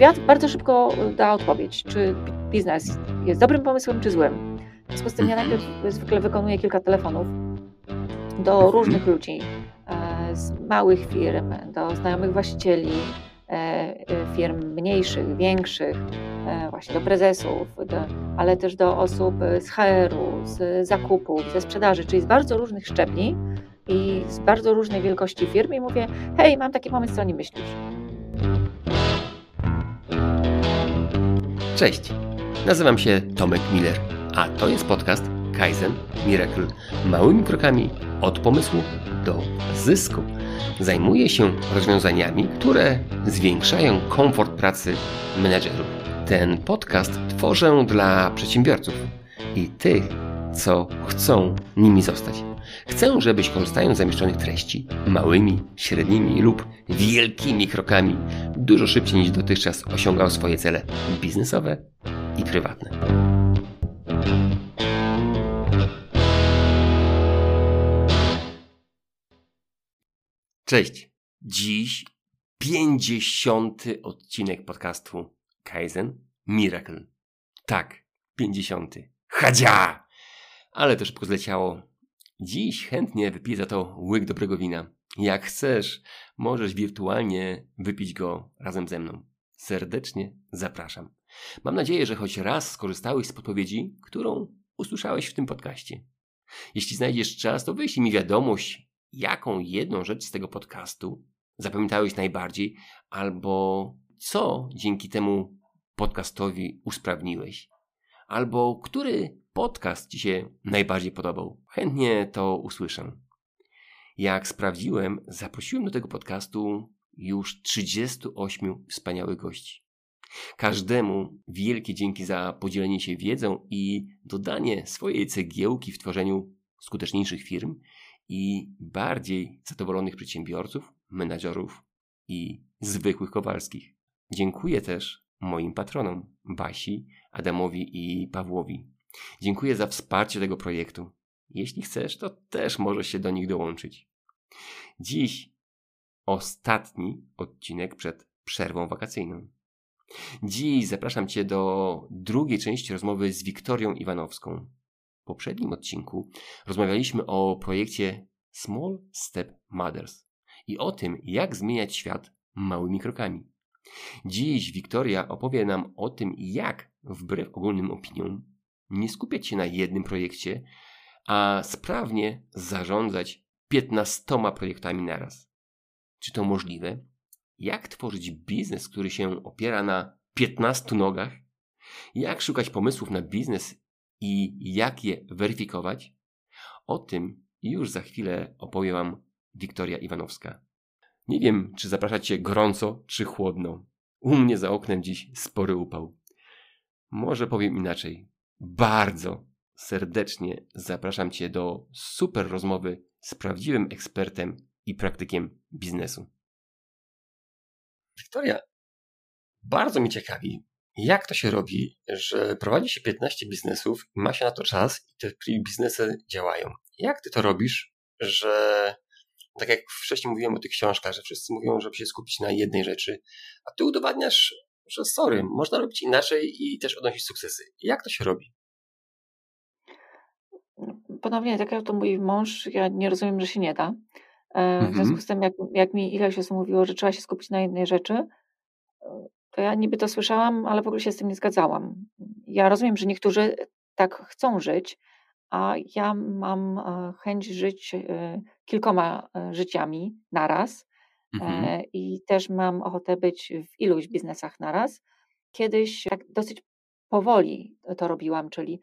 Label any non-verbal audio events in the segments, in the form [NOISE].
świat bardzo szybko da odpowiedź, czy biznes jest dobrym pomysłem, czy złym. W związku z tym ja mhm. najpierw zwykle wykonuję kilka telefonów do mhm. różnych ludzi, e, z małych firm, do znajomych właścicieli, e, e, firm mniejszych, większych, właśnie do prezesów, do, ale też do osób z HR-u, z zakupów, ze sprzedaży, czyli z bardzo różnych szczebli i z bardzo różnej wielkości firm i mówię, hej, mam taki pomysł, co o nim myślisz? Cześć, nazywam się Tomek Miller, a to jest podcast Kaizen Miracle. Małymi krokami od pomysłu do zysku. Zajmuję się rozwiązaniami, które zwiększają komfort pracy menedżerów. Ten podcast tworzę dla przedsiębiorców i tych, co chcą nimi zostać. Chcę, żebyś korzystając z zamieszczonych treści małymi, średnimi lub wielkimi krokami dużo szybciej niż dotychczas osiągał swoje cele biznesowe i prywatne. Cześć. Dziś 50. odcinek podcastu Kaizen Miracle. Tak, 50. Chadzia! Ale to szybko zleciało. Dziś chętnie wypiję za to łyk dobrego wina. Jak chcesz, możesz wirtualnie wypić go razem ze mną. Serdecznie zapraszam. Mam nadzieję, że choć raz skorzystałeś z podpowiedzi, którą usłyszałeś w tym podcaście. Jeśli znajdziesz czas, to wyślij mi wiadomość, jaką jedną rzecz z tego podcastu zapamiętałeś najbardziej, albo co dzięki temu podcastowi usprawniłeś, albo który podcast Ci się najbardziej podobał. Chętnie to usłyszę. Jak sprawdziłem, zaprosiłem do tego podcastu już 38 wspaniałych gości. Każdemu wielkie dzięki za podzielenie się wiedzą i dodanie swojej cegiełki w tworzeniu skuteczniejszych firm i bardziej zadowolonych przedsiębiorców, menadżerów i zwykłych Kowalskich. Dziękuję też moim patronom Basi, Adamowi i Pawłowi. Dziękuję za wsparcie tego projektu. Jeśli chcesz, to też możesz się do nich dołączyć. Dziś ostatni odcinek przed przerwą wakacyjną. Dziś zapraszam Cię do drugiej części rozmowy z Wiktorią Iwanowską. W poprzednim odcinku rozmawialiśmy o projekcie Small Step Mothers i o tym, jak zmieniać świat małymi krokami. Dziś Wiktoria opowie nam o tym, jak wbrew ogólnym opiniom nie skupiać się na jednym projekcie, a sprawnie zarządzać 15 projektami naraz. Czy to możliwe? Jak tworzyć biznes, który się opiera na 15 nogach? Jak szukać pomysłów na biznes i jak je weryfikować? O tym już za chwilę opowie Wam Wiktoria Iwanowska. Nie wiem, czy zapraszać Cię gorąco, czy chłodno. U mnie za oknem dziś spory upał. Może powiem inaczej. Bardzo serdecznie zapraszam Cię do super rozmowy z prawdziwym ekspertem i praktykiem biznesu. Wiktoria, bardzo mnie ciekawi, jak to się robi, że prowadzi się 15 biznesów ma się na to czas i te biznesy działają. Jak ty to robisz, że tak jak wcześniej mówiłem o tych książkach, że wszyscy mówią, żeby się skupić na jednej rzeczy, a ty udowadniasz, że sorry, można robić inaczej i też odnosić sukcesy. Jak to się robi? Ponownie, tak jak to mówi mąż, ja nie rozumiem, że się nie da. E, w mhm. związku z tym, jak, jak mi ileś osób mówiło, że trzeba się skupić na jednej rzeczy, e, to ja niby to słyszałam, ale w ogóle się z tym nie zgadzałam. Ja rozumiem, że niektórzy tak chcą żyć, a ja mam e, chęć żyć kilkoma życiami naraz mhm. i też mam ochotę być w iluś biznesach naraz. Kiedyś tak dosyć powoli to robiłam, czyli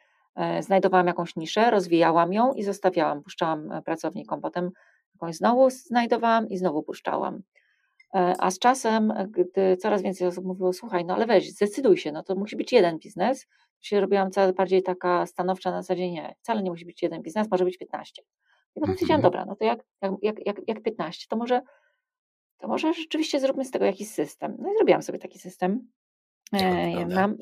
znajdowałam jakąś niszę, rozwijałam ją i zostawiałam, puszczałam pracownikom. Potem jakąś znowu znajdowałam i znowu puszczałam. E, a z czasem, gdy coraz więcej osób mówiło, słuchaj, no ale weź, zdecyduj się, no to musi być jeden biznes, się robiłam coraz bardziej taka stanowcza na zasadzie, nie, wcale nie musi być jeden biznes, może być 15. I potem stwierdziłam, mhm. dobra, no to jak, jak, jak, jak 15, to może, to może rzeczywiście zróbmy z tego jakiś system. No i zrobiłam sobie taki system. E, mam,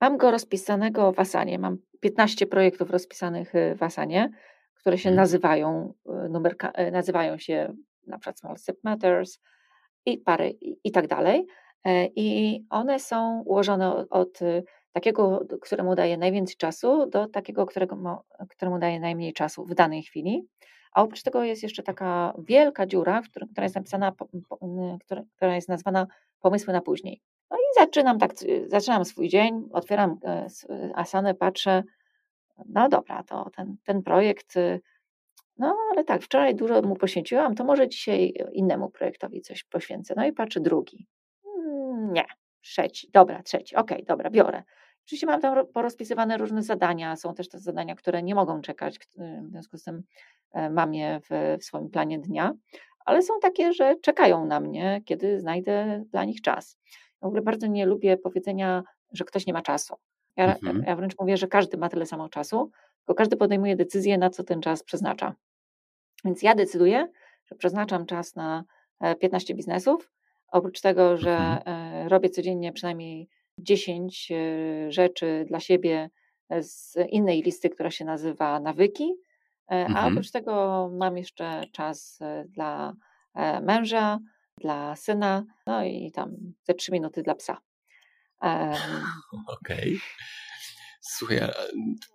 mam go rozpisanego w Asanie, mam 15 projektów rozpisanych y, w Asanie które się mhm. nazywają, e, numerka, e, nazywają się na przykład Small Step Matters i pary i, i tak dalej. I one są ułożone od, od takiego, któremu daje najwięcej czasu, do takiego, którego, któremu daje najmniej czasu w danej chwili. A oprócz tego jest jeszcze taka wielka dziura, która jest napisana, która jest nazwana pomysły na później. No i zaczynam tak, zaczynam swój dzień, otwieram e, asanę, patrzę, no dobra, to ten, ten projekt, y, no ale tak, wczoraj dużo mu poświęciłam, to może dzisiaj innemu projektowi coś poświęcę. No i patrzę drugi. Mm, nie, trzeci, dobra, trzeci, okej, okay, dobra, biorę. Oczywiście mam tam porozpisywane różne zadania, są też te zadania, które nie mogą czekać, w związku z tym e, mam je w, w swoim planie dnia, ale są takie, że czekają na mnie, kiedy znajdę dla nich czas. W ogóle bardzo nie lubię powiedzenia, że ktoś nie ma czasu. Ja, mhm. ja wręcz mówię, że każdy ma tyle samo czasu, tylko każdy podejmuje decyzję, na co ten czas przeznacza. Więc ja decyduję, że przeznaczam czas na 15 e, biznesów. Oprócz tego, że mhm. E, robię codziennie przynajmniej 10 e, rzeczy dla siebie z innej listy, która się nazywa nawyki. A mhm. oprócz tego mam jeszcze czas dla męża, dla syna, no i tam te 3 minuty dla psa. [LAUGHS] Okej. Okay. Słuchaj,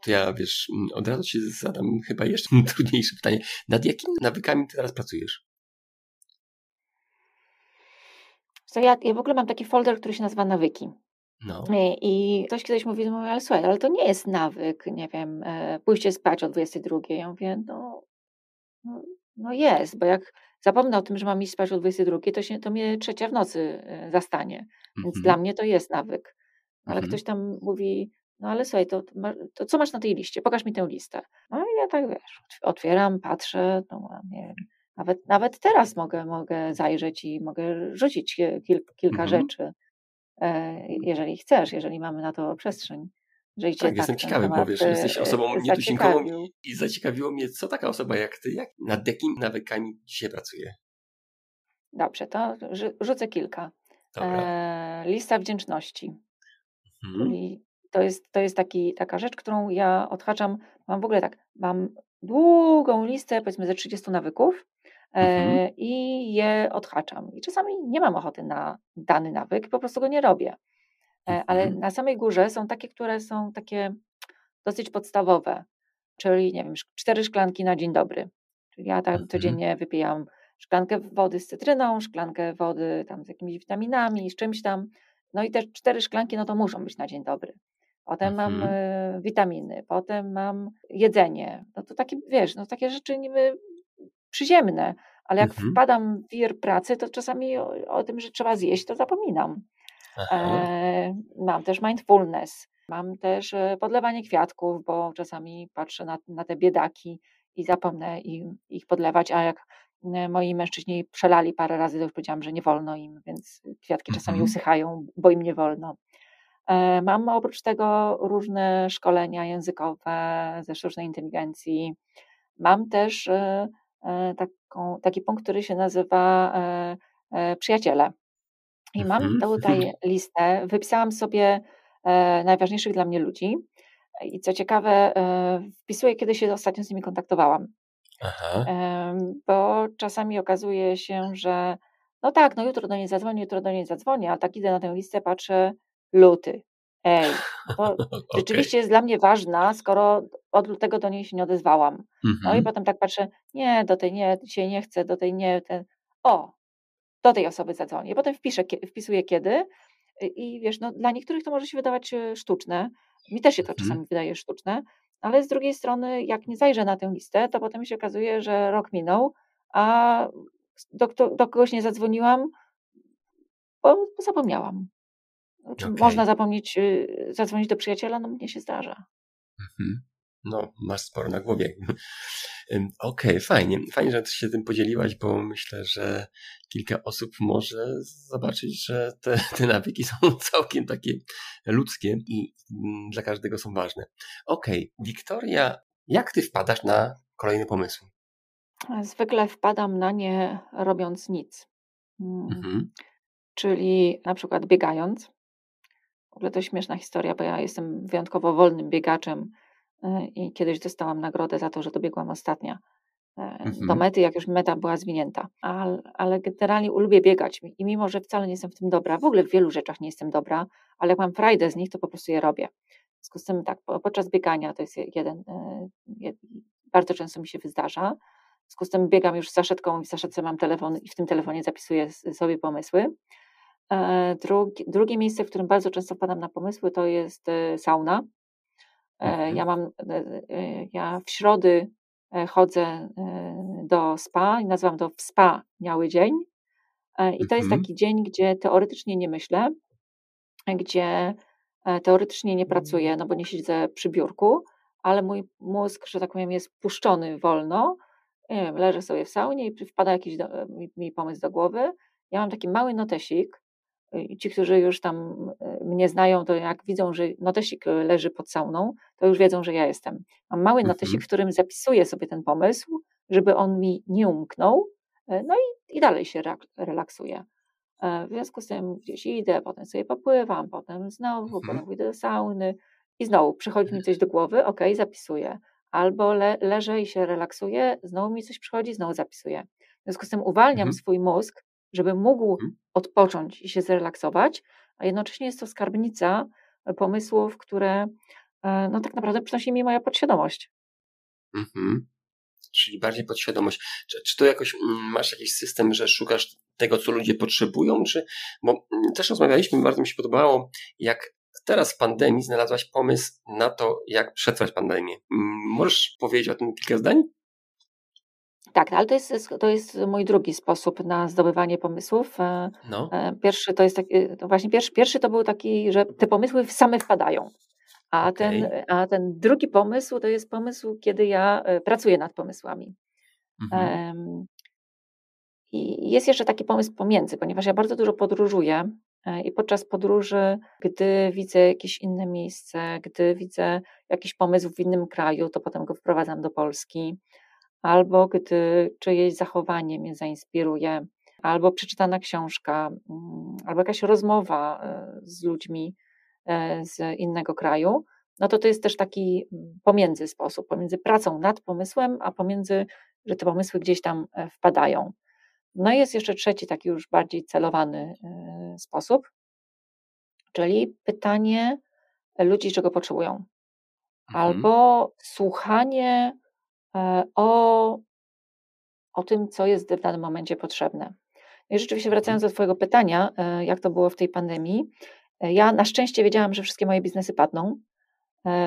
to ja wiesz, od razu ci zadam chyba jeszcze [LAUGHS] trudniejsze pytanie. Nad jakimi nawykami ty teraz pracujesz? Ja, ja w ogóle mam taki folder, który się nazywa nawyki. No. I ktoś kiedyś mówi, no, ale słuchaj, ale to nie jest nawyk, nie wiem, e, pójście spać o 22. Ja mówię, no, no, no jest, bo jak zapomnę o tym, że mam iść spać o 22, to, się, to mnie trzecia w nocy e, zastanie. Więc mhm. dla mnie to jest nawyk. Ale mhm. ktoś tam mówi, no ale słuchaj, to, to, co masz na tej liście? Pokaż mi tę listę. No i ja tak wiesz, otwieram, patrzę, no nie wiem, nawet, nawet teraz mogę, mogę zajrzeć i mogę rzucić kil, kilka mhm. rzeczy, e, jeżeli chcesz, jeżeli mamy na to przestrzeń. Jeżeli tak, jestem ciekawy, bo wiesz, jesteś e, osobą nietuzinkową i, i zaciekawiło mnie, co taka osoba jak ty, jak, nad jakimi nawykami dzisiaj pracuje? Dobrze, to rzucę kilka. E, lista wdzięczności. Mhm. Czyli to jest, to jest taki, taka rzecz, którą ja odhaczam. Mam w ogóle tak, mam długą listę, powiedzmy ze 30 nawyków e, mhm. i je odhaczam. I czasami nie mam ochoty na dany nawyk, po prostu go nie robię. E, ale mhm. na samej górze są takie, które są takie dosyć podstawowe, czyli nie wiem, cztery szklanki na dzień dobry. Czyli ja tak codziennie wypijam szklankę wody z cytryną, szklankę wody tam z jakimiś witaminami, z czymś tam. No i te cztery szklanki, no to muszą być na dzień dobry. Potem mhm. mam y, witaminy, potem mam jedzenie. No to takie, wiesz, no takie rzeczy niby przyziemne, ale jak mhm. wpadam w wir pracy, to czasami o, o, tym, że trzeba zjeść, to zapominam. E, mam też mindfulness, mam też e, podlewanie kwiatków, bo czasami patrzę na, na te biedaki i zapomnę im, ich podlewać, a jak e, moi mężczyźni przelali parę razy, to już powiedziałam, że nie wolno im, więc kwiatki czasami mhm. usychają, bo im nie wolno. E, mam oprócz tego różne szkolenia językowe ze sztucznej inteligencji. Mam też taką, taki punkt, który się nazywa przyjaciele. I mam mhm. tutaj [LAUGHS] listę, wypisałam sobie najważniejszych dla mnie ludzi. I co ciekawe, wpisuję, kiedy się ostatnio z nimi kontaktowałam. Aha. Bo czasami okazuje się, że no tak, no jutro do niej zadzwonię, jutro do niej zadzwonię, a tak idę na tę listę, patrzę, luty. Ej, to [LAUGHS] okay. rzeczywiście jest dla mnie ważna, skoro od lutego do niej się nie odezwałam. Mm -hmm. No i mhm. potem tak patrzę, nie, do tej nie, dzisiaj nie chcę, do tej nie, ten, o, do tej osoby zadzwonię. Potem wpiszę, wpisuję kiedy i wiesz, no dla niektórych to może się wydawać e, sztuczne, mi też się to mm -hmm. czasami wydaje sztuczne, ale z drugiej strony, jak nie zajrzę na tę listę, to potem się okazuje, że rok minął, a do, do, do kogoś nie zadzwoniłam, bo zapomniałam. Czy okay. można zapomnieć, y, zadzwonić do przyjaciela? No mnie się zdarza. Mhm. No, masz sporo na głowie. Okej, okay, fajnie. Fajnie, że się tym podzieliłaś, bo myślę, że kilka osób może zobaczyć, że te, [LAUGHS] te nawyki są [LAUGHS] całkiem takie ludzkie i mm, dla każdego są ważne. Okej, okay. Wiktoria, jak ty wpadasz na kolejne pomysły? Zwykle wpadam na nie robiąc nic. Mm. Mhm. Czyli na przykład biegając. W ogóle to śmieszna historia, bo ja jestem wyjątkowo wolnym biegaczem y, i kiedyś dostałam nagrodę za to, że dobiegłam ostatnia. mhm. do mety, jak już meta była zwinięta. Ale, ale generalnie lubię biegać i mimo, że wcale nie jestem w tym dobra, w ogóle w wielu rzeczach nie jestem dobra, ale jak mam frajdę z nich, to po prostu je robię. W związku z tym tak, podczas biegania to jest jeden, bardzo często mi się wydarza. W związku z tym biegam już z saszetką i w mam telefon i w tym telefonie zapisuję sobie pomysły. E, drugi, drugie miejsce, w którym bardzo często wpadam na pomysły, to jest e, sauna. E, mhm. Ja mam, ja w środy chodzę do spa i nazywam to wspaniały dzień. I to jest mhm. taki dzień, gdzie teoretycznie nie myślę, gdzie teoretycznie nie pracuję, no bo nie siedzę przy biurku, ale mój mózg, że tak powiem, jest puszczony wolno. Nie wiem, leżę sobie w saunie i wpada jakiś do, mi, mi pomysł do głowy. Ja mam taki mały notesik, ci, którzy już tam e, mnie znają, to jak widzą, że notesik leży pod sauną, to już wiedzą, że ja jestem. Mam mały mhm. notesik, w którym zapisuję sobie ten pomysł, żeby on mi nie umknął, e, no i, i dalej się relaksuję. E, w związku z tym gdzieś idę, potem sobie popływam, potem znowu, mhm. potem pójdę do sauny i znowu przychodzi mi coś do głowy, ok, zapisuję. Albo le, leżę i się relaksuję, znowu mi coś przychodzi, znowu zapisuję. W związku z tym uwalniam mhm. swój mózg żeby mógł mhm. odpocząć i się zrelaksować, a jednocześnie jest to skarbnica e, pomysłów, które e, no tak naprawdę przynosi mi moja podświadomość. Mhm. Czyli bardziej podświadomość. Czy, czy to jakoś mm, masz jakiś system, że szukasz tego, co ludzie potrzebują? Czy, bo mm, też rozmawialiśmy, bardzo mi się podobało, jak teraz w pandemii znalazłaś pomysł na to, jak przetrwać pandemię. Możesz powiedzieć o tym kilka zdań? Tak, no, ale to jest, to jest mój drugi sposób na zdobywanie pomysłów. E, no. E, pierwszy to jest taki, to właśnie pierwszy, pierwszy to był taki, że te pomysły same wpadają. A, okay. ten, a ten drugi pomysł to jest pomysł, kiedy ja pracuję nad pomysłami. Mhm. I jest jeszcze taki pomysł pomiędzy, ponieważ ja bardzo dużo podróżuję i podczas podróży, gdy widzę jakieś inne miejsce, gdy widzę jakiś pomysł w innym kraju, to potem go wprowadzam do Polski albo gdy czyjeś zachowanie mnie zainspiruje, albo przeczytana książka, mm, albo jakaś rozmowa e, z ludźmi e, z innego kraju, no to to jest też taki mm, pomiędzy sposób, pomiędzy pracą nad pomysłem, a pomiędzy, że te pomysły gdzieś tam e, wpadają. No i jest jeszcze trzeci, taki już bardziej celowany sposób, czyli pytanie ludzi, czego potrzebują. Mhm. Albo słuchanie o, o tym, co jest w danym momencie potrzebne. I rzeczywiście wracając do Twojego pytania, e, jak to było w tej pandemii, e, ja na szczęście wiedziałam, że wszystkie moje biznesy padną.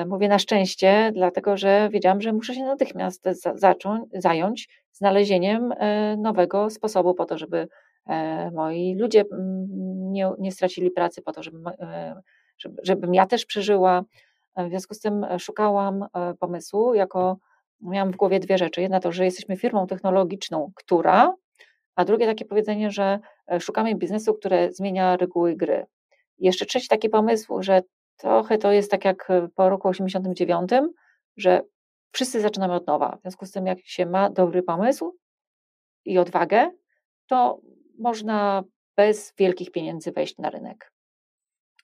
Mówię na szczęście, dlatego że wiedziałam, że muszę się natychmiast zacząć, zająć znalezieniem nowego sposobu po to, żeby moi ludzie nie, nie stracili pracy, po to, żeby, żeby, żebym ja też przeżyła. W związku z tym szukałam pomysłu jako miałam w głowie dwie rzeczy. Jedna to, że jesteśmy firmą technologiczną, która, a drugie takie powiedzenie, że e, szukamy biznesu, które zmienia reguły gry. I jeszcze trzeci taki pomysł, że trochę to jest tak jak e, po roku 89, że wszyscy zaczynamy od nowa. W związku z tym, jak się ma dobry pomysł i odwagę, to można bez wielkich pieniędzy wejść na rynek.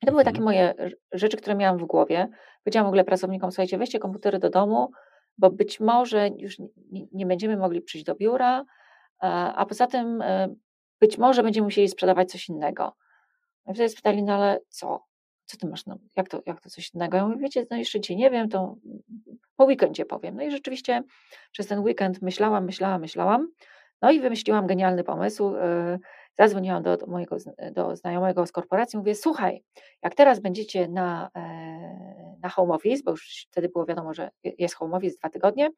I to były takie mhm. moje rzeczy, które miałam w głowie. Powiedziałam w ogóle pracownikom, słuchajcie, weźcie komputery do domu, bo być może już nie będziemy mogli przyjść do biura, a poza tym e, być może będziemy musieli sprzedawać coś innego. I wtedy spytali, no ale co? Co ty masz, no, jak, to, jak to coś innego? Ja mówię, wiecie, no jeszcze cię nie wiem, to po weekendzie powiem. No i rzeczywiście przez ten weekend myślałam, myślałam, myślałam, no i wymyśliłam genialny pomysł. Zadzwoniłam do, do mojego do znajomego z korporacji, mówię, słuchaj, jak teraz będziecie na, e, na home office, bo już wtedy było wiadomo, że jest home office dwa tygodnie,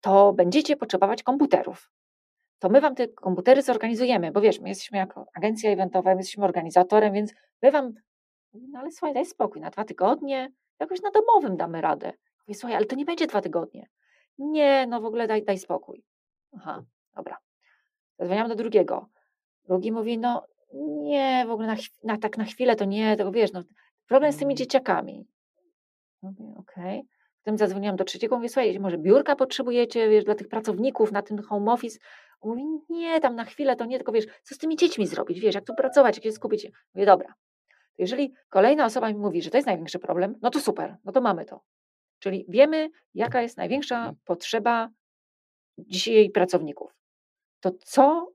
to będziecie potrzebować komputerów. To my wam te komputery zorganizujemy, bo wiesz, my jesteśmy jako agencja eventowa, my jesteśmy organizatorem, więc my wam, no ale słuchaj, daj spokój, na dwa tygodnie, jakoś na domowym damy radę. Mówię, słuchaj, ale to nie będzie dwa tygodnie. Nie, no w ogóle daj, daj spokój. Aha, dobra. Zadzwoniłam do drugiego. Drugi mówi, no nie, w ogóle na, na, tak na chwilę to nie, tego wiesz, no, problem z tymi mm. dzieciakami. Mówię, okej. Okay. Potem zadzwoniłam do trzeciego, mówię, słuchaj, może biurka potrzebujecie, wiesz, dla tych pracowników na ten home office. On mówi, nie, tam na chwilę to nie, tylko wiesz, co z tymi dziećmi zrobić, wiesz, jak tu pracować, jak się skupić. Mówię, dobra. Jeżeli kolejna osoba mi mówi, że to jest największy problem, no to super, no to mamy to. Czyli wiemy, jaka jest największa potrzeba dzisiaj pracowników. To co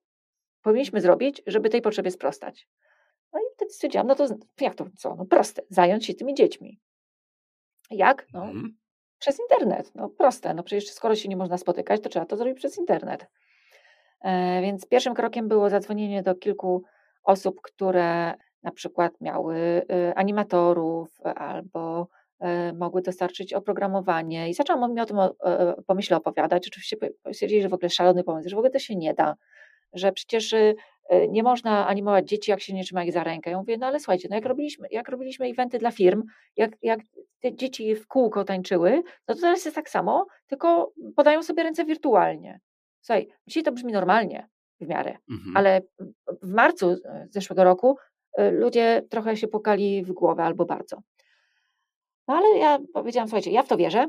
powinniśmy zrobić, żeby tej potrzebie sprostać? No i wtedy stwierdziłam, no to jak to co? No proste, zająć się tymi dziećmi. Jak? No, mhm. Przez internet. No proste. No przecież skoro się nie można spotykać, to trzeba to zrobić przez internet. E, więc pierwszym krokiem było zadzwonienie do kilku osób, które na przykład miały y, animatorów albo y, mogły dostarczyć oprogramowanie. I zaczęłam mi o tym pomyśle opowiadać. Oczywiście stwierdzili, że w ogóle szalony pomysł, że w ogóle to się nie da, że przecież y, nie można animować dzieci, jak się nie trzyma ich za rękę. Ja mówię, no ale słuchajcie, no jak robiliśmy, jak robiliśmy eventy dla firm, jak, jak te dzieci w kółko tańczyły, no to teraz jest tak samo, tylko podają sobie ręce wirtualnie. Słuchaj, dzisiaj to brzmi normalnie w miarę, mhm. ale w marcu zeszłego roku e, ludzie trochę się pukali w głowę albo bardzo. No ale ja powiedziałam, słuchajcie, ja w to wierzę,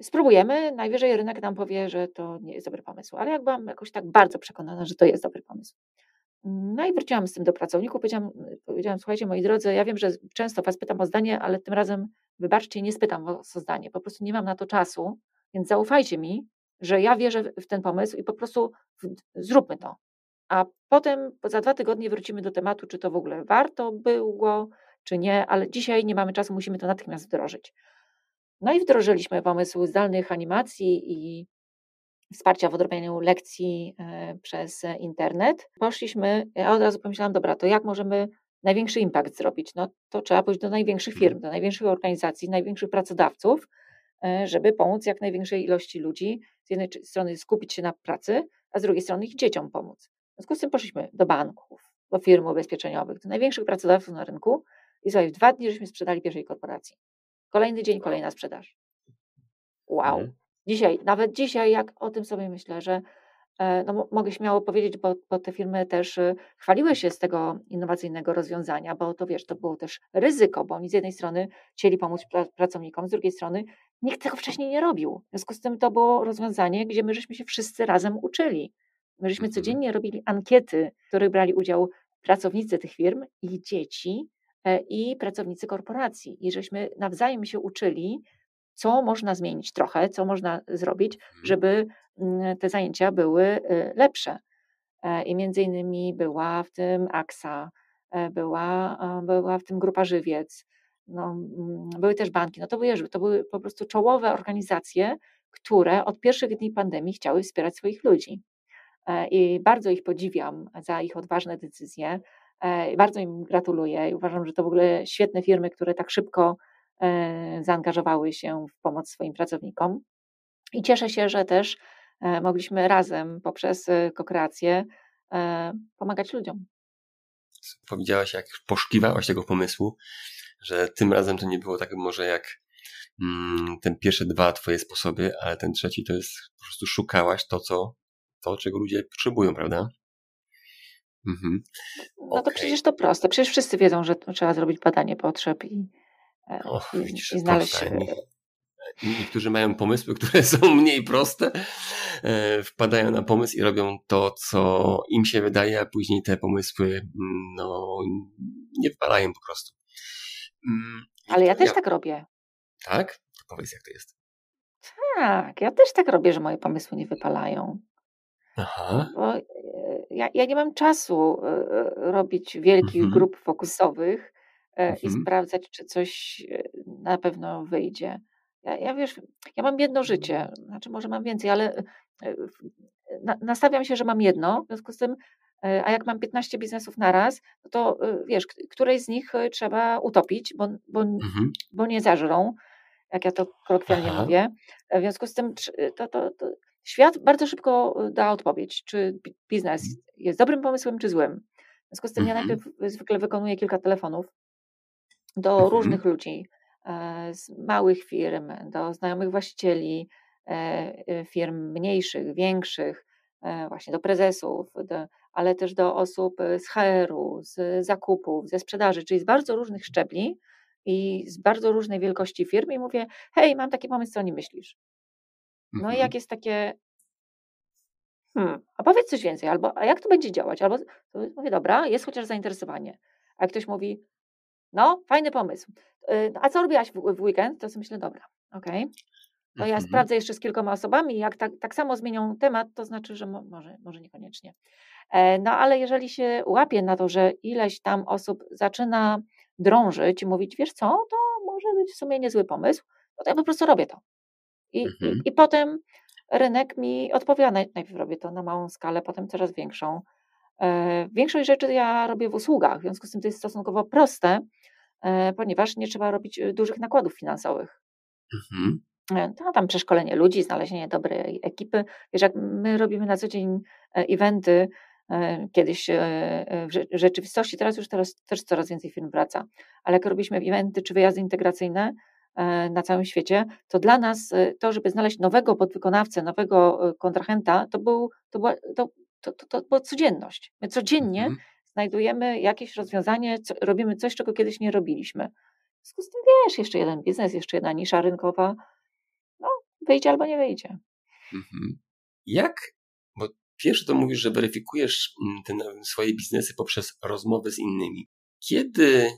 spróbujemy, najwyżej rynek nam powie, że to nie jest dobry pomysł, ale jak byłam jakoś tak bardzo przekonana, że to jest dobry pomysł. No i wróciłam z tym do pracowników, powiedziałam, powiedziałam, słuchajcie moi drodzy, ja wiem, że często was pytam o zdanie, ale tym razem, wybaczcie, nie spytam was o zdanie, po prostu nie mam na to czasu, więc zaufajcie mi, że ja wierzę w ten pomysł i po prostu zróbmy to. A potem za dwa tygodnie wrócimy do tematu, czy to w ogóle warto było, czy nie, ale dzisiaj nie mamy czasu, musimy to natychmiast wdrożyć. No i wdrożyliśmy pomysł zdalnych animacji i wsparcia w odrobieniu lekcji e, przez internet. Poszliśmy, ja od razu pomyślałam, dobra, to jak możemy największy impact zrobić? No to trzeba pójść do największych firm, do największych organizacji, największych pracodawców, e, żeby pomóc jak największej ilości ludzi. Z jednej strony skupić się na pracy, a z drugiej strony ich dzieciom pomóc. W związku z tym poszliśmy do banków, do firm ubezpieczeniowych, do największych pracodawców na rynku i słuchaj, w dwa dni żeśmy sprzedali pierwszej korporacji. Kolejny dzień, kolejna sprzedaż. Wow. Mhm. Dzisiaj, nawet dzisiaj, jak o tym sobie myślę, że e, no, mogę śmiało powiedzieć, bo, bo, te firmy też y, chwaliły się z tego innowacyjnego rozwiązania, bo to wiesz, to było też ryzyko, bo oni z jednej strony chcieli pomóc pracownikom, z drugiej strony nikt tego wcześniej nie robił. W związku z tym to było rozwiązanie, gdzie my żeśmy się wszyscy razem uczyli. My żeśmy mhm. codziennie robili ankiety, w których brali udział pracownicy tych firm, ich dzieci e, i pracownicy korporacji. I żeśmy nawzajem się uczyli, co można zmienić trochę, co można zrobić, mhm. żeby mm, te zajęcia były y, lepsze. E, I między innymi była w tym AXA, e, była, była w tym Grupa Żywiec, no, mm, były też banki. No to, były, to były po prostu czołowe organizacje, które od pierwszych dni pandemii chciały wspierać swoich ludzi. E, I bardzo ich podziwiam za ich odważne decyzje. Bardzo im gratuluję i uważam, że to w ogóle świetne firmy, które tak szybko E, zaangażowały się w pomoc swoim pracownikom. I cieszę się, że też e, mogliśmy razem poprzez e, kokreację pomagać ludziom. Powiedziałaś, jak poszukiwałaś tego pomysłu, że tym razem to nie było tak może jak mm, ten pierwsze dwa twoje sposoby, ale ten trzeci to jest po prostu szukałaś to, co, to czego ludzie potrzebują, prawda? Mhm. No okay. to przecież to proste. Przecież wszyscy wiedzą, że trzeba zrobić badanie potrzeb i, E, Och, i, widzisz, i znaleźć. Niektórzy mają pomysły, [LAUGHS] które są mniej proste, e, wpadają na pomysł i robią to, co im się wydaje, a później te pomysły mm, no, nie wypalają po prostu. Mm, Ale ja też ja... tak robię. Tak? To powiedz, jak to jest. Tak, ja też tak robię, że moje pomysły nie wypalają. Aha. Bo e, ja, ja nie mam czasu robić wielkich mhm. grup fokusowych E, i mhm. sprawdzać, czy coś e, na pewno wyjdzie. Ja, ja wiesz, ja mam jedno życie, znaczy może mam więcej, ale e, na, nastawiam się, że mam jedno, w związku z tym, a jak mam 15 biznesów na raz, no to wiesz, której z nich trzeba utopić, bo, bo, mhm. bo nie zażrą, jak ja to kolokwialnie Aha. mówię. W związku z tym to, to, to świat bardzo szybko da odpowiedź, czy biznes mhm. jest dobrym pomysłem, czy złym. W związku z tym ja najpierw zwykle wykonuję kilka telefonów do mhm. różnych ludzi, e, z małych firm, do znajomych właścicieli e, e, firm mniejszych, większych, właśnie do prezesów, do, ale też do osób z HR-u, z zakupów, ze sprzedaży, czyli z bardzo różnych szczebli i z bardzo różnej wielkości firm i mówię, hej, mam taki pomysł, co o nim myślisz? No i mhm. jak jest takie, hmm, a powiedz coś więcej, albo a jak to będzie działać? Albo mówię, dobra, jest chociaż zainteresowanie. A jak ktoś mówi, no, fajny pomysł. Y, a co robiłaś w, w weekend? To sobie myślę, dobra, okej. Okay. To ja mhm. sprawdzę jeszcze z kilkoma osobami, jak tak, tak samo zmienią temat, to znaczy, że mo, może, może niekoniecznie. E, no ale jeżeli się łapie na to, że ileś tam osób zaczyna drążyć i mówić, wiesz co, to może być w sumie niezły pomysł, no to ja po prostu robię to. I, mhm. i, i potem rynek mi odpowiada. Najpierw robię to na małą skalę, potem coraz większą. E, większość rzeczy ja robię w usługach, w związku z tym to jest stosunkowo proste, e, ponieważ nie trzeba robić e, dużych nakładów finansowych. Mhm. To tam przeszkolenie ludzi, znalezienie dobrej ekipy. Wiesz, jak my robimy na co dzień eventy, kiedyś w rzeczywistości, teraz już teraz też coraz więcej firm wraca, ale jak robiliśmy eventy czy wyjazdy integracyjne na całym świecie, to dla nas to, żeby znaleźć nowego podwykonawcę, nowego kontrahenta, to, był, to, była, to, to, to, to była codzienność. My codziennie mhm. znajdujemy jakieś rozwiązanie, co, robimy coś, czego kiedyś nie robiliśmy. W związku z tym wiesz, jeszcze jeden biznes, jeszcze jedna nisza rynkowa, no wyjdzie albo nie wyjdzie. Mhm. Jak, bo pierwsze to mówisz, że weryfikujesz mm, te swoje biznesy poprzez rozmowy z innymi. Kiedy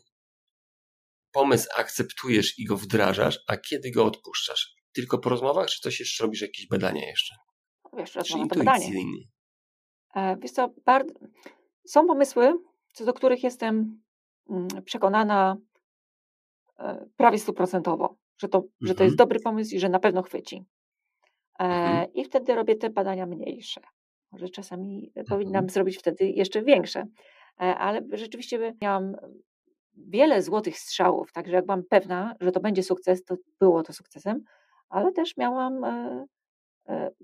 pomysł akceptujesz i go wdrażasz, a kiedy go odpuszczasz? Tylko po rozmowach, czy coś jeszcze robisz, jakieś badania jeszcze? Wiesz, rozmowa to badanie. E, wiesz co, bardzo... są pomysły, co do których jestem mm, przekonana e, prawie stuprocentowo, że to, mhm. że to jest mhm. dobry pomysł i że na pewno chwyci. E, mhm. I wtedy robię te badania mniejsze. Może czasami mhm. powinnam zrobić wtedy jeszcze większe. Ale rzeczywiście miałam wiele złotych strzałów, także jak byłam pewna, że to będzie sukces, to było to sukcesem, ale też miałam,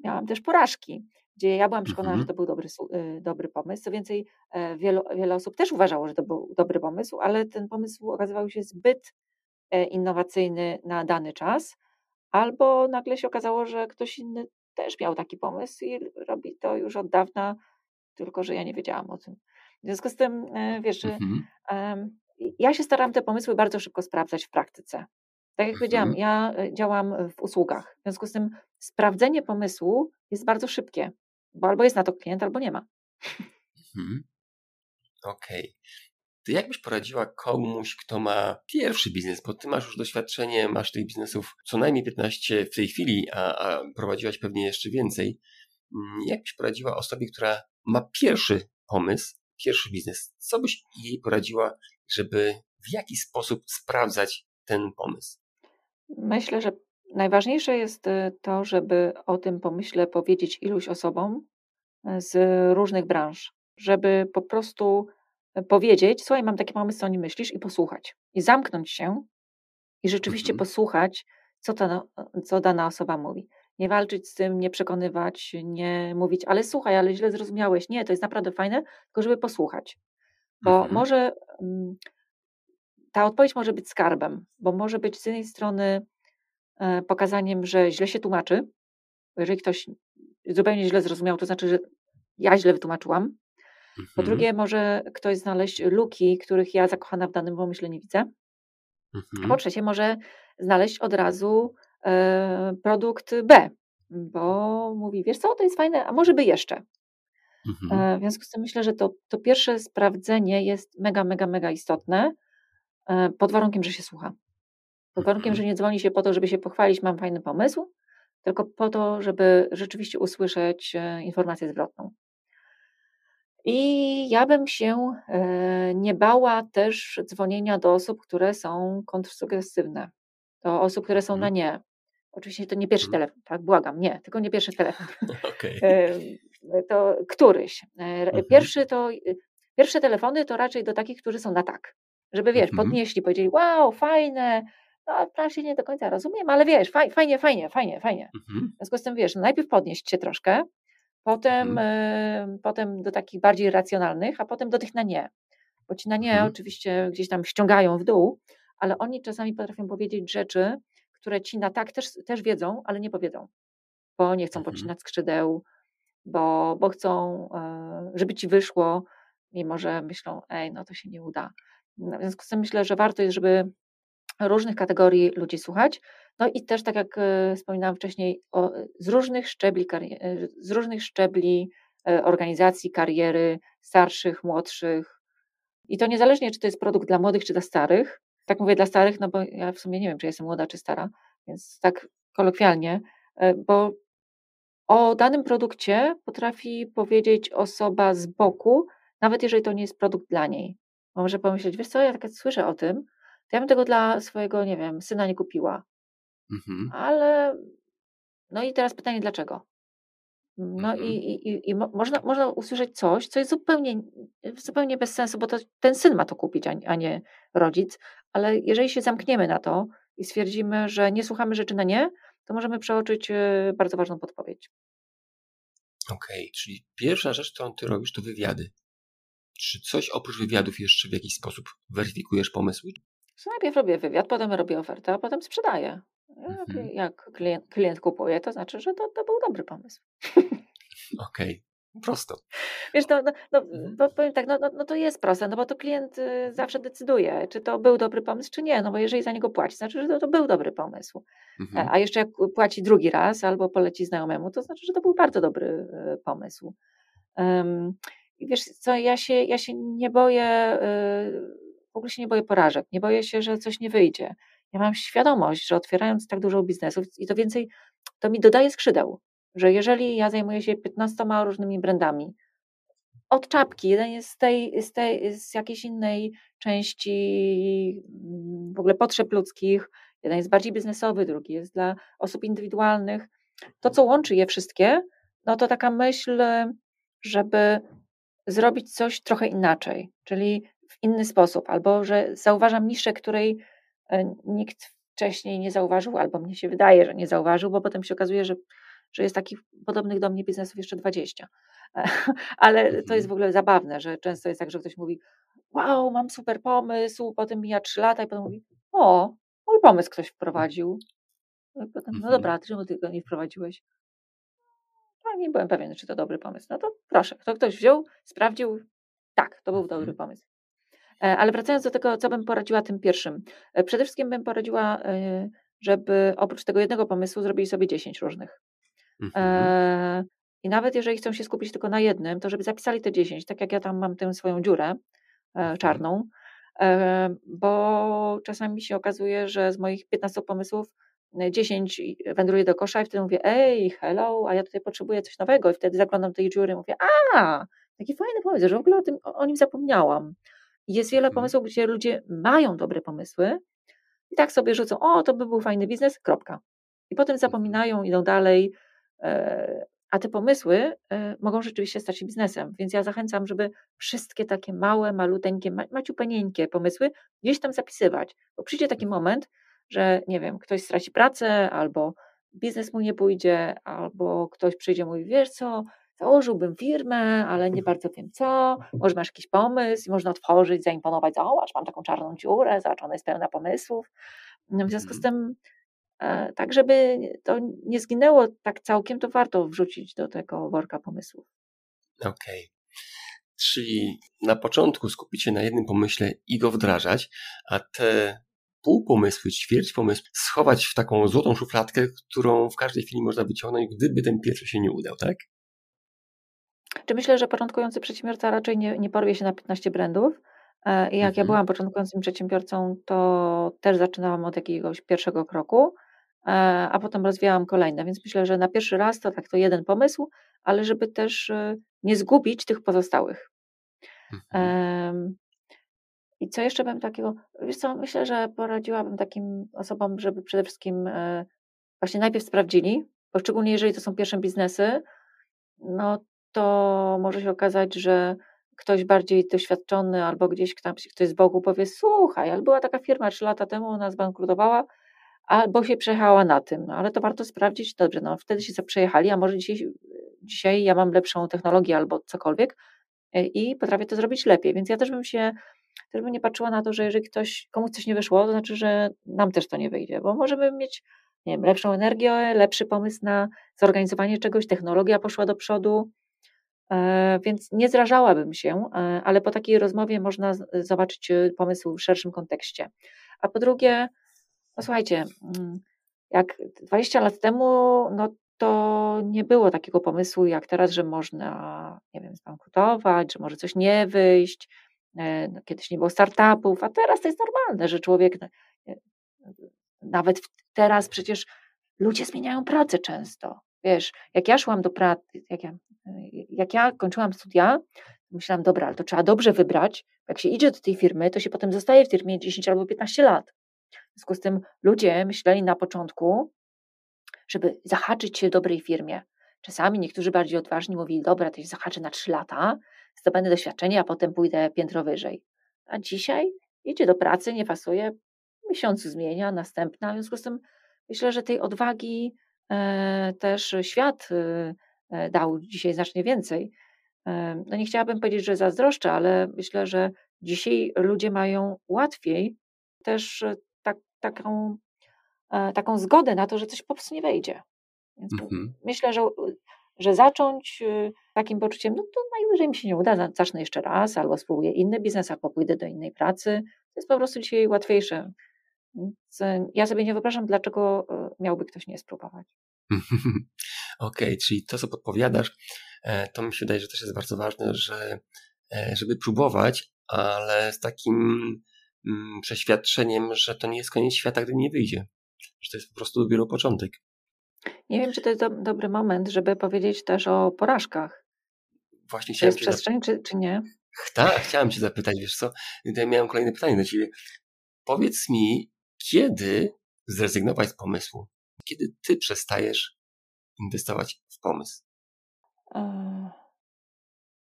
miałam też porażki gdzie ja byłam przekonana, mhm. że to był dobry, y, dobry pomysł. Co więcej, e, wielu, wiele osób też uważało, że to był dobry pomysł, ale ten pomysł okazywał się zbyt e, innowacyjny na dany czas, albo nagle się okazało, że ktoś inny też miał taki pomysł i robi to już od dawna, tylko że ja nie wiedziałam o tym. W związku z tym, e, wiesz, mhm. Ja się staram te pomysły bardzo szybko sprawdzać w praktyce. Tak jak powiedziałam, mhm. ja działam w usługach. W związku z tym sprawdzenie pomysłu jest bardzo szybkie. Bo albo jest na to klient, albo nie ma. Mhm. Okej. Okay. To jak byś poradziła komuś, kto ma pierwszy biznes, bo ty masz już doświadczenie, masz tych biznesów co najmniej 15 w tej chwili, a, a prowadziłaś pewnie jeszcze więcej. Mm, jak byś poradziła osobie, która ma pierwszy pomysł, pierwszy biznes? Co byś jej poradziła, żeby w jaki sposób sprawdzać ten pomysł? Myślę, że Najważniejsze jest y, to, żeby o tym pomyśle powiedzieć iluś osobom y, z różnych branż, żeby po prostu y, powiedzieć: Słuchaj, mam taki pomysł, co o nim myślisz, i posłuchać. I zamknąć się i rzeczywiście mhm. posłuchać, co, ta, co dana osoba mówi. Nie walczyć z tym, nie przekonywać, nie mówić, ale słuchaj, ale źle zrozumiałeś. Nie, to jest naprawdę fajne, tylko żeby posłuchać. Bo mhm. może mm, ta odpowiedź może być skarbem, bo może być z jednej strony E, pokazaniem, że źle się tłumaczy. Bo jeżeli ktoś zupełnie źle zrozumiał, to znaczy, że ja źle wytłumaczyłam. Mhm. Po drugie, może ktoś znaleźć luki, których ja zakochana w danym pomyśle nie widzę. Mhm. Po trzecie, może znaleźć od razu produkt B, bo mówi, wiesz co, to jest fajne, a może by jeszcze. Mhm. E, w związku z tym myślę, że to, to pierwsze sprawdzenie jest mega, mega, mega istotne, e, pod warunkiem, że się słucha. Pod warunkiem, że nie dzwoni się po to, żeby się pochwalić, mam fajny pomysł, tylko po to, żeby rzeczywiście usłyszeć e, informację zwrotną. I ja bym się e, nie bała też dzwonienia do osób, które są kontrsuggestywne, do osób, które są na mhm. nie. Oczywiście to nie pierwszy mhm. telefon, tak? Błagam, nie, tylko nie pierwszy telefon. [LAUGHS] Okay. [LAUGHS] To któryś. E, mhm. Pierwszy to, pierwsze telefony to raczej do takich, którzy są na tak. Żeby wiesz, podnieśli, powiedzieli, wow, fajne, no, wprawdzie nie do końca rozumiem, ale wiesz, faj, fajnie, fajnie, fajnie, fajnie. Mhm. W związku z tym, wiesz, no najpierw podnieść się troszkę, potem, mhm. y, potem do takich bardziej racjonalnych, a potem do tych na nie. Bo ci na nie mhm. oczywiście gdzieś tam ściągają w dół, ale oni czasami potrafią powiedzieć rzeczy, które ci na tak też, też wiedzą, ale nie powiedzą, bo nie chcą mhm. podcinać skrzydeł, bo, bo chcą, y, żeby ci wyszło, mimo że myślą, ej, no to się nie uda. No, w związku z tym myślę, że warto jest, żeby różnych kategorii ludzi słuchać. No i też, tak jak e, wspominałam wcześniej, o, z różnych szczebli, e, z różnych szczebli e, organizacji, kariery, starszych, młodszych. I to niezależnie, czy to jest produkt dla młodych, czy dla starych. Tak mówię dla starych, no bo ja w sumie nie wiem, czy jestem młoda, czy stara, więc tak kolokwialnie, e, bo o danym produkcie potrafi powiedzieć osoba z boku, nawet jeżeli to nie jest produkt dla niej. Może pomyśleć, wiesz co, ja tak słyszę o tym, to ja bym tego dla swojego, nie wiem, syna nie kupiła. Mhm. Ale no i teraz pytanie, dlaczego? No mhm. i, i, i można, można usłyszeć coś, co jest zupełnie, zupełnie bez sensu, bo to ten syn ma to kupić, a, a nie rodzic. Ale jeżeli się zamkniemy na to i stwierdzimy, że nie słuchamy rzeczy na nie, to możemy przeoczyć e, bardzo ważną podpowiedź. Okej, okay, czyli pierwsza rzecz, którą ty robisz, to wywiady. Czy coś oprócz wywiadów jeszcze w jakiś sposób weryfikujesz pomysły? najpierw robię wywiad, potem robię ofertę, a potem sprzedaję. Mhm. Jak klient, klient, kupuje, to znaczy, że to, to był dobry pomysł. Okej. Okay. Prosto. [LAUGHS] Wiesz, no, no, no mhm. powiem tak, no, no, no, to jest proste, no bo to klient y, zawsze decyduje, czy to był dobry pomysł, czy nie, no bo jeżeli za niego płaci, znaczy, że to, to był dobry pomysł. Mhm. A jeszcze jak płaci drugi raz albo poleci znajomemu, to znaczy, że to był bardzo dobry y, pomysł. Um, wiesz co, ja się, ja się nie boję, y, w ogóle się nie boję porażek, nie boję się, że coś nie wyjdzie. Ja mam świadomość, że otwierając tak dużo biznesów i to więcej, to mi dodaje skrzydeł, że jeżeli ja zajmuję się 15 różnymi brandami, od czapki, jeden jest z tej, z tej, z jakiejś innej części mm, w ogóle potrzeb ludzkich, jeden jest bardziej biznesowy, drugi jest dla osób indywidualnych. To, co łączy je wszystkie, no to taka myśl, żeby zrobić coś trochę inaczej, czyli w inny sposób, albo że zauważam niszę, której nikt wcześniej nie zauważył, albo mnie się wydaje, że nie zauważył, bo potem się okazuje, że, że jest takich podobnych do mnie biznesów jeszcze 20. [LAUGHS] Ale to jest mhm. w ogóle zabawne, że często jest tak, że ktoś mówi: Wow, mam super pomysł, potem mija 3 lata i potem mówi: O, mój pomysł ktoś wprowadził. No, potem, no mhm. dobra, czemu ty go nie wprowadziłeś? No, nie byłem pewien, czy to dobry pomysł. No to proszę, to ktoś wziął, sprawdził. Tak, to był dobry mhm. pomysł. E, ale wracając do tego, co bym poradziła tym pierwszym. E, przede wszystkim bym poradziła, e, żeby oprócz tego jednego pomysłu zrobili sobie 10 różnych. Mhm. I nawet jeżeli chcą się skupić tylko na jednym, to żeby zapisali te 10, tak jak ja tam mam tę swoją dziurę czarną, bo czasami się okazuje, że z moich 15 pomysłów 10 wędruje do kosza i wtedy mówię, ej, hello, a ja tutaj potrzebuję coś nowego i wtedy zaglądam do tej dziury i mówię, a, taki fajny pomysł, że w ogóle o, tym, o nim zapomniałam. Jest wiele mhm. pomysłów, gdzie ludzie mają dobre pomysły i tak sobie rzucą, o, to by był fajny biznes, kropka. I potem mhm. zapominają, idą dalej, e, a te pomysły e, mogą rzeczywiście stać się biznesem. Więc ja zachęcam, żeby wszystkie takie małe, maluteńkie, maciupenieńkie pomysły gdzieś tam zapisywać, bo przyjdzie taki mhm. moment, że nie wiem, ktoś straci pracę, albo biznes mu nie pójdzie, albo ktoś przyjdzie i mówi, wiesz co, założyłbym firmę, ale nie bardzo wiem co, może masz jakiś pomysł, można otworzyć, zaimponować, zobacz, mam taką czarną dziurę, zobacz, ona jest pełna pomysłów. W związku z mhm. tym, e, tak żeby to nie zginęło tak całkiem, to warto wrzucić do tego worka pomysłów. Okej. Okay. Czyli na początku skupić się na jednym pomyśle i go wdrażać, a te pół pomysły, ćwierć pomysł schować w taką złotą szufladkę, którą w każdej chwili można wyciągnąć, gdyby ten pierwszy się nie udał, tak? Czy myślę, że początkujący przedsiębiorca raczej nie, nie porwie się na 15 brandów. E, I jak mhm. ja byłam początkującym przedsiębiorcą, to też zaczynałam od jakiegoś pierwszego kroku, e, a potem rozwijałam kolejne. Więc myślę, że na pierwszy raz to tak to jeden pomysł, ale żeby też e, nie zgubić tych pozostałych. Mhm. I co jeszcze bym takiego, wiesz co, myślę, że poradziłabym takim osobom, żeby przede wszystkim właśnie najpierw sprawdzili, bo szczególnie jeżeli to są pierwsze biznesy, no to może się okazać, że ktoś bardziej doświadczony albo gdzieś ktoś z boku powie, słuchaj, ale była taka firma trzy lata temu, ona zbankrutowała, albo się przejechała na tym, no ale to warto sprawdzić, dobrze, no wtedy się przejechali, a może dzisiaj, dzisiaj ja mam lepszą technologię albo cokolwiek e, i potrafię to zrobić lepiej, więc ja też bym się, też bym nie patrzyła na to, że jeżeli ktoś, komuś coś nie wyszło, to znaczy, że nam też to nie wyjdzie, bo możemy mieć nie wiem, lepszą energię, lepszy pomysł na zorganizowanie czegoś, technologia poszła do przodu, więc nie zrażałabym się, e, ale po takiej rozmowie można zobaczyć e, pomysł w szerszym kontekście. A po drugie, no słuchajcie, mm, jak 20 lat temu, no to nie było takiego pomysłu jak teraz, że można, nie wiem, zbankrutować, że może coś nie wyjść. No, kiedyś nie było startupów, a teraz to jest normalne, że człowiek nawet teraz przecież ludzie zmieniają pracę często. Wiesz, jak ja szłam do pracy, jak ja, jak ja kończyłam studia, myślałam, dobra, ale to trzeba dobrze wybrać. Jak się idzie do tej firmy, to się potem zostaje w firmie 10 albo 15 lat. W związku z tym ludzie myśleli na początku, żeby zahaczyć się dobrej firmie. Czasami niektórzy bardziej odważni mówili, dobra, to się zahaczę na 3 lata, zdobędę doświadczenie, a potem pójdę piętro wyżej. A dzisiaj idzie do pracy, nie pasuje, miesiącu zmienia, następna. W związku z tym myślę, że tej odwagi e, też świat e, e dał dzisiaj znacznie więcej. E, no nie chciałabym powiedzieć, że zazdroszczę, ale myślę, że dzisiaj ludzie mają łatwiej też e, tak, taką, e, taką zgodę na to, że coś po prostu nie wejdzie. Więc mhm. myślę, że, że zacząć takim poczuciem, no to najwyżej mi się nie uda, zacznę jeszcze raz, albo spróbuję inny biznes, albo pójdę do innej pracy. To jest po prostu dzisiaj łatwiejsze. Więc ja sobie nie wyobrażam, dlaczego miałby ktoś nie spróbować. [LAUGHS] Okej, okay, czyli to, co podpowiadasz, E, to mi się wydaje, że też jest bardzo ważne, że e, żeby próbować, ale z takim mm, przeświadczeniem, że to nie jest koniec świata, gdy nie wyjdzie. Że to jest po prostu dopiero początek. Nie wiem, czy to jest do, dobry moment, żeby powiedzieć też o porażkach. Właśnie chciałem. Jest przestrzeń, czy, czy nie? Tak, chciałem Cię zapytać, wiesz co? Ja miałem kolejne pytanie do Ciebie. Powiedz mi, kiedy zrezygnować z pomysłu? Kiedy Ty przestajesz inwestować w pomysł? E,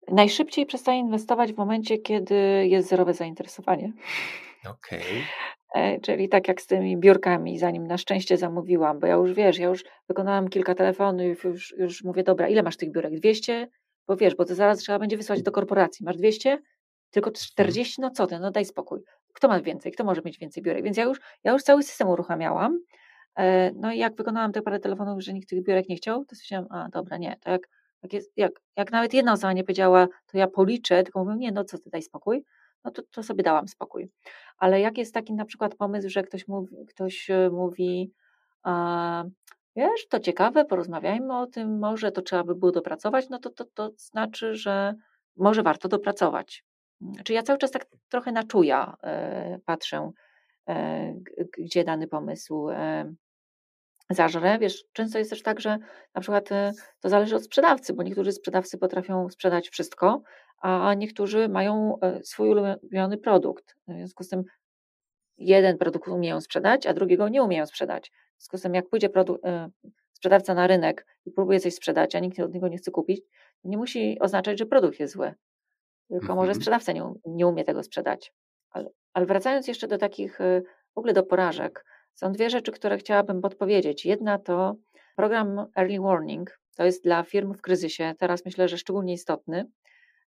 najszybciej przestaję inwestować w momencie, kiedy jest zerowe zainteresowanie. Okej. Okay. Czyli tak jak z tymi biurkami, zanim na szczęście zamówiłam, bo ja już wiesz, ja już wykonałam kilka telefonów, już, już mówię, dobra, ile masz tych biurek? 200? Bo wiesz, bo to zaraz trzeba będzie wysłać do korporacji. Masz 200? Tylko 40? No co ty, no daj spokój. Kto ma więcej? Kto może mieć więcej biurek? Więc ja już, ja już cały system uruchamiałam. E, no i jak wykonałam te parę telefonów, że nikt tych biurek nie chciał, to stwierdziłam, a dobra, nie, to jak jak, jest, jak, jak nawet jedna osoba nie powiedziała, to ja policzę, tylko mówię, nie, no co ty daj spokój, no to, to sobie dałam spokój. Ale jak jest taki na przykład pomysł, że ktoś mówi, ktoś e, mówi a, wiesz, to ciekawe, porozmawiajmy o tym, może to trzeba by było dopracować, no to, to, to znaczy, że może warto dopracować. Czy ja cały czas tak trochę na czuja e, patrzę, e, gdzie dany pomysł e, zażre. Wiesz, często jest też tak, że na przykład to zależy od sprzedawcy, bo niektórzy sprzedawcy potrafią sprzedać wszystko, a niektórzy mają swój ulubiony produkt. W związku z tym jeden produkt umieją sprzedać, a drugiego nie umieją sprzedać. W związku z tym, jak pójdzie sprzedawca na rynek i próbuje coś sprzedać, a nikt od niego nie chce kupić, to nie musi oznaczać, że produkt jest zły. Tylko może mhm. sprzedawca nie, nie umie tego sprzedać. Ale, ale wracając jeszcze do takich, y, w ogóle do porażek, są dwie rzeczy, które chciałabym podpowiedzieć. Jedna to program Early Warning. To jest dla firm w kryzysie. Teraz myślę, że szczególnie istotny.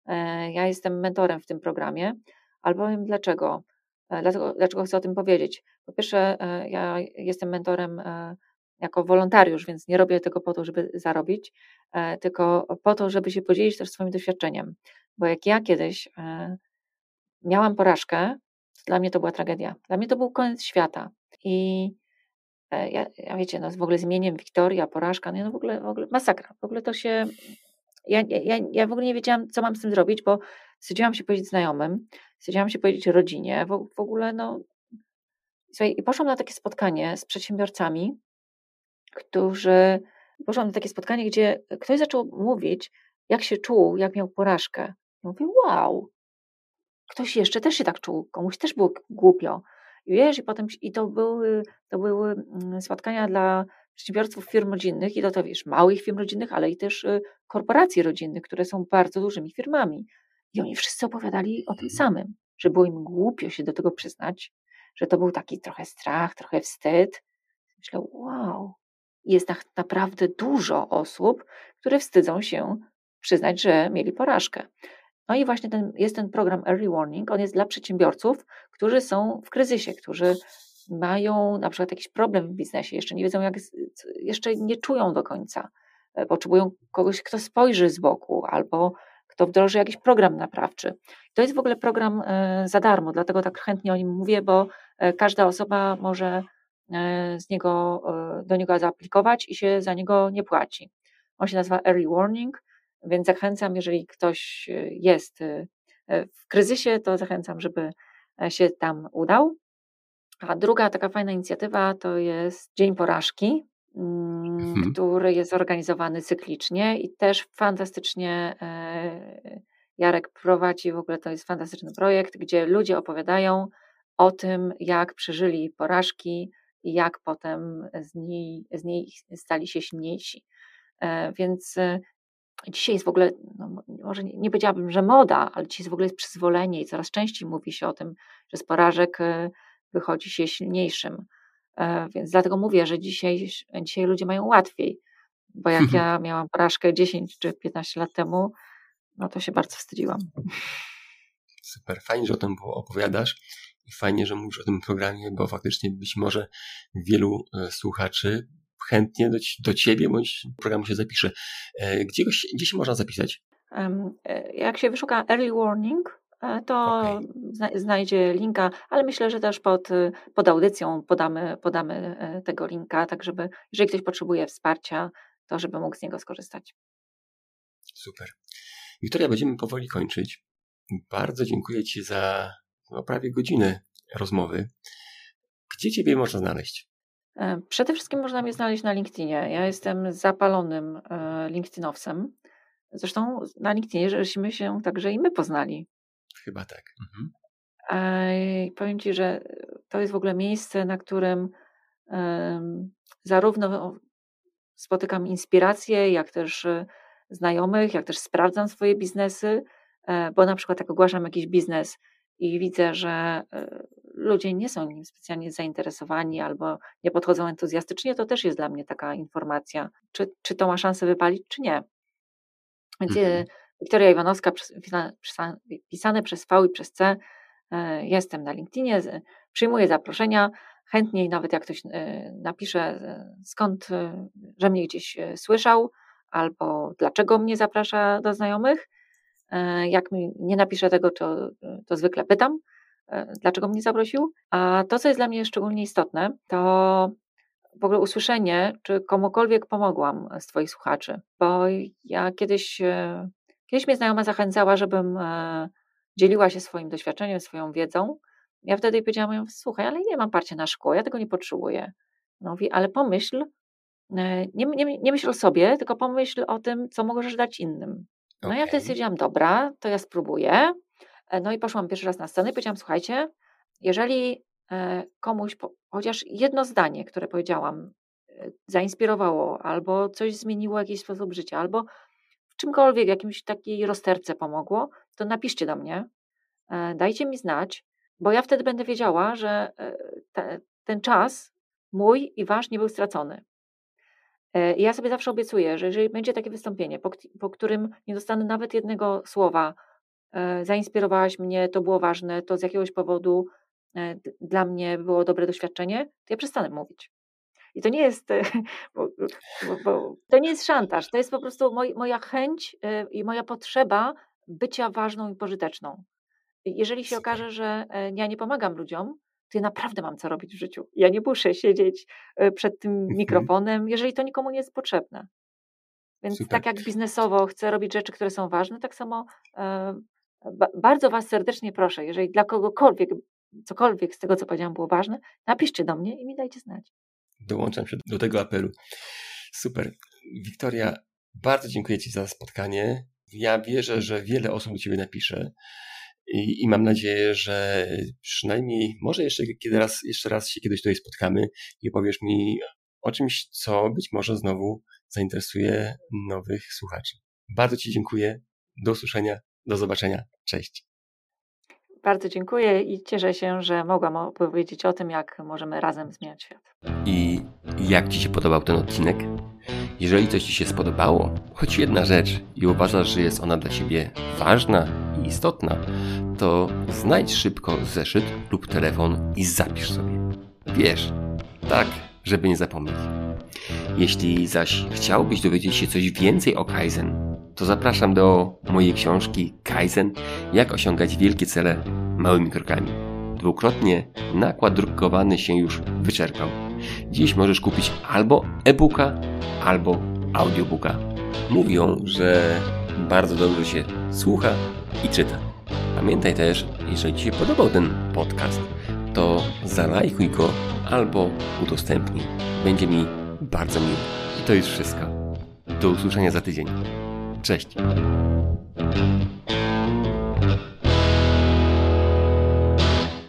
E, ja jestem mentorem w tym programie, ale powiem dlaczego. E, dlaczego, dlaczego chcę o tym powiedzieć? Po pierwsze, e, ja jestem mentorem jako wolontariusz, więc nie robię tego po to, żeby zarobić, tylko po to, żeby się podzielić też swoim doświadczeniem. Bo jak ja kiedyś miałam porażkę, to dla mnie to była tragedia. Dla mnie to był koniec świata. I e, ja, ja wiecie, no w ogóle zmieniem Wiktoria, porażka, no, no w ogóle, w ogóle masakra. W ogóle to się. Ja, ja, ja w ogóle nie wiedziałam, co mam z tym zrobić, bo wstydziłam się powiedzieć znajomym, wstydziłam się powiedzieć rodzinie, w, w ogóle no. Słuchaj, i poszłam na takie spotkanie z przedsiębiorcami, którzy. Poszłam na takie spotkanie, gdzie ktoś zaczął mówić, jak się czuł, jak miał porażkę. I mówię, wow, ktoś jeszcze też się tak czuł, komuś też było głupio. I wiesz, i potem i to były, to były mm, spotkania dla przedsiębiorców firm rodzinnych i to, to wiesz, małych firm rodzinnych, ale i też y, korporacji rodzinnych, które są bardzo dużymi firmami. I oni wszyscy opowiadali o tym samym, że było im głupio się do tego przyznać, że to był taki trochę strach, trochę wstyd. Myślę, wow, jest tak naprawdę dużo osób, które wstydzą się przyznać, że mieli porażkę. No i właśnie ten, jest ten program Early Warning, on jest dla przedsiębiorców, którzy są w kryzysie, którzy mają na przykład jakiś problem w biznesie, jeszcze nie wiedzą jak, jeszcze nie czują do końca, e, potrzebują kogoś, kto spojrzy z boku albo kto wdroży jakiś program naprawczy. To jest w ogóle program e, za darmo, dlatego tak chętnie o nim mówię, bo e, każda osoba może z niego, do niego zaaplikować i się za niego nie płaci. On się nazywa Early Warning więc zachęcam, jeżeli ktoś y, jest y, e, w kryzysie, to zachęcam, żeby e, się tam udał. A druga taka fajna inicjatywa to jest Dzień Porażki. mm, mhm. który jest organizowany cyklicznie i też fantastycznie e, Jarek prowadzi, w ogóle to jest fantastyczny projekt, gdzie ludzie opowiadają o tym, jak przeżyli porażki i jak potem z niej, z niej stali się silniejsi. Więc dzisiaj jest w ogóle, no, może nie, nie powiedziałabym, że moda, ale dzisiaj jest w ogóle jest przyzwolenie i coraz częściej mówi się o tym, że z porażek e, wychodzi się silniejszym. Więc dlatego mówię, że dzisiaj, dzisiaj ludzie mają łatwiej, bo jak [LAUGHS] ja miałam porażkę 10 czy 15 lat temu, no to się bardzo wstydziłam. Super, fajnie, że o tym opowiadasz i fajnie, że mówisz o tym programie, bo faktycznie być może wielu słuchaczy chętnie do, do ciebie bądź programu się zapisze. E, gdzie, gdzie się można zapisać? E, jak się wyszuka Early Warning, e, to okay. znajdzie linka, ale myślę, że też pod, pod audycją podamy, podamy tego linka, tak żeby, jeżeli ktoś potrzebuje wsparcia, to żeby mógł z niego skorzystać. Super. Wiktoria, będziemy powoli kończyć. Bardzo dziękuję Ci za no, prawie godzinę rozmowy. Gdzie Ciebie można znaleźć? E, przede wszystkim można mnie znaleźć na LinkedInie. Ja jestem zapalonym e, LinkedInowcem. Zresztą na LinkedInie żeśmy się także i my poznali. Chyba tak. Mhm. I powiem Ci, że to jest w ogóle miejsce, na którym zarówno spotykam inspiracje, jak też e, znajomych, jak też sprawdzam swoje biznesy, bo na przykład jak ogłaszam jakiś biznes i widzę, że ludzie nie są nim specjalnie zainteresowani albo nie podchodzą entuzjastycznie, to też jest dla mnie taka informacja, czy, czy to ma szansę wypalić, czy nie. Więc mhm. Wiktoria Iwanowska, pisane przez V i przez C, e, jestem na LinkedInie, przyjmuję zaproszenia, chętniej nawet jak ktoś e, napisze e, skąd, że mnie gdzieś słyszał, albo dlaczego mnie zaprasza do znajomych. Jak mi nie napisze tego, to, to zwykle pytam, dlaczego mnie zaprosił. A to, co jest dla mnie szczególnie istotne, to w ogóle usłyszenie, czy komukolwiek pomogłam z Twoich słuchaczy. Bo ja kiedyś, e, kiedyś mnie znajoma zachęcała, żebym e, dzieliła się swoim doświadczeniem, swoją wiedzą. Ja wtedy powiedziałam, słuchaj, ale nie mam parcia na szkło, ja tego nie potrzebuję. No, mówi, ale pomyśl, nie, nie, nie myśl o sobie, tylko pomyśl o tym, co możesz dać innym. No okay. ja wtedy stwierdziłam, dobra, to ja spróbuję. E, no i poszłam pierwszy raz na scenę i powiedziałam, słuchajcie, jeżeli e, komuś chociaż jedno zdanie, które powiedziałam, e, zainspirowało, albo coś zmieniło jakiś sposób życia, albo w czymkolwiek, jakimś takiej rozterce pomogło, to napiszcie do mnie, dajcie mi znać, bo ja wtedy będę wiedziała, że te, ten czas mój i wasz nie był stracony. I ja sobie zawsze obiecuję, że jeżeli będzie takie wystąpienie, po, po którym nie dostanę nawet jednego słowa, zainspirowałaś mnie, to było ważne, to z jakiegoś powodu e, dla mnie było dobre doświadczenie, to ja przestanę mówić. I to nie jest, [LAUGHS] bo, bo, bo, to nie jest szantaż, to jest po prostu moj, moja chęć e, i moja potrzeba bycia ważną i pożyteczną. Jeżeli się okaże, że ja nie pomagam ludziom, to ja naprawdę mam co robić w życiu. Ja nie muszę siedzieć przed tym mhm. mikrofonem, jeżeli to nikomu nie jest potrzebne. Więc Super. tak jak biznesowo chcę robić rzeczy, które są ważne, tak samo bardzo Was serdecznie proszę, jeżeli dla kogokolwiek, cokolwiek z tego, co powiedziałam, było ważne, napiszcie do mnie i mi dajcie znać. Dołączam się do tego apelu. Super. Wiktoria, bardzo dziękuję Ci za spotkanie. Ja wierzę, że wiele osób do Ciebie napisze. I, I, mam nadzieję, że przynajmniej może jeszcze, kiedy raz, jeszcze raz się kiedyś tutaj spotkamy i powiesz mi o czymś, co być może znowu zainteresuje nowych słuchaczy. Bardzo Ci dziękuję. Do usłyszenia. Do zobaczenia. Cześć. Bardzo dziękuję i cieszę się, że mogłam opowiedzieć o tym, jak możemy razem zmieniać świat. I jak Ci się podobał ten odcinek? Jeżeli coś Ci się spodobało, choć jedna rzecz i uważasz, że jest ona dla Ciebie ważna i istotna, to znajdź szybko zeszyt lub telefon i zapisz sobie. Wiesz, tak, żeby nie zapomnieć. Jeśli zaś chciałbyś dowiedzieć się coś więcej o Kaizen, to zapraszam do mojej książki Kaizen Jak osiągać wielkie cele małymi krokami. Dwukrotnie nakład drukowany się już wyczerpał. Dziś możesz kupić albo e-booka, albo audiobooka. Mówią, że bardzo dobrze się słucha i czyta. Pamiętaj też, jeżeli Ci się podobał ten podcast, to zalajkuj go albo udostępnij. Będzie mi bardzo miło. I to już wszystko. Do usłyszenia za tydzień. Cześć.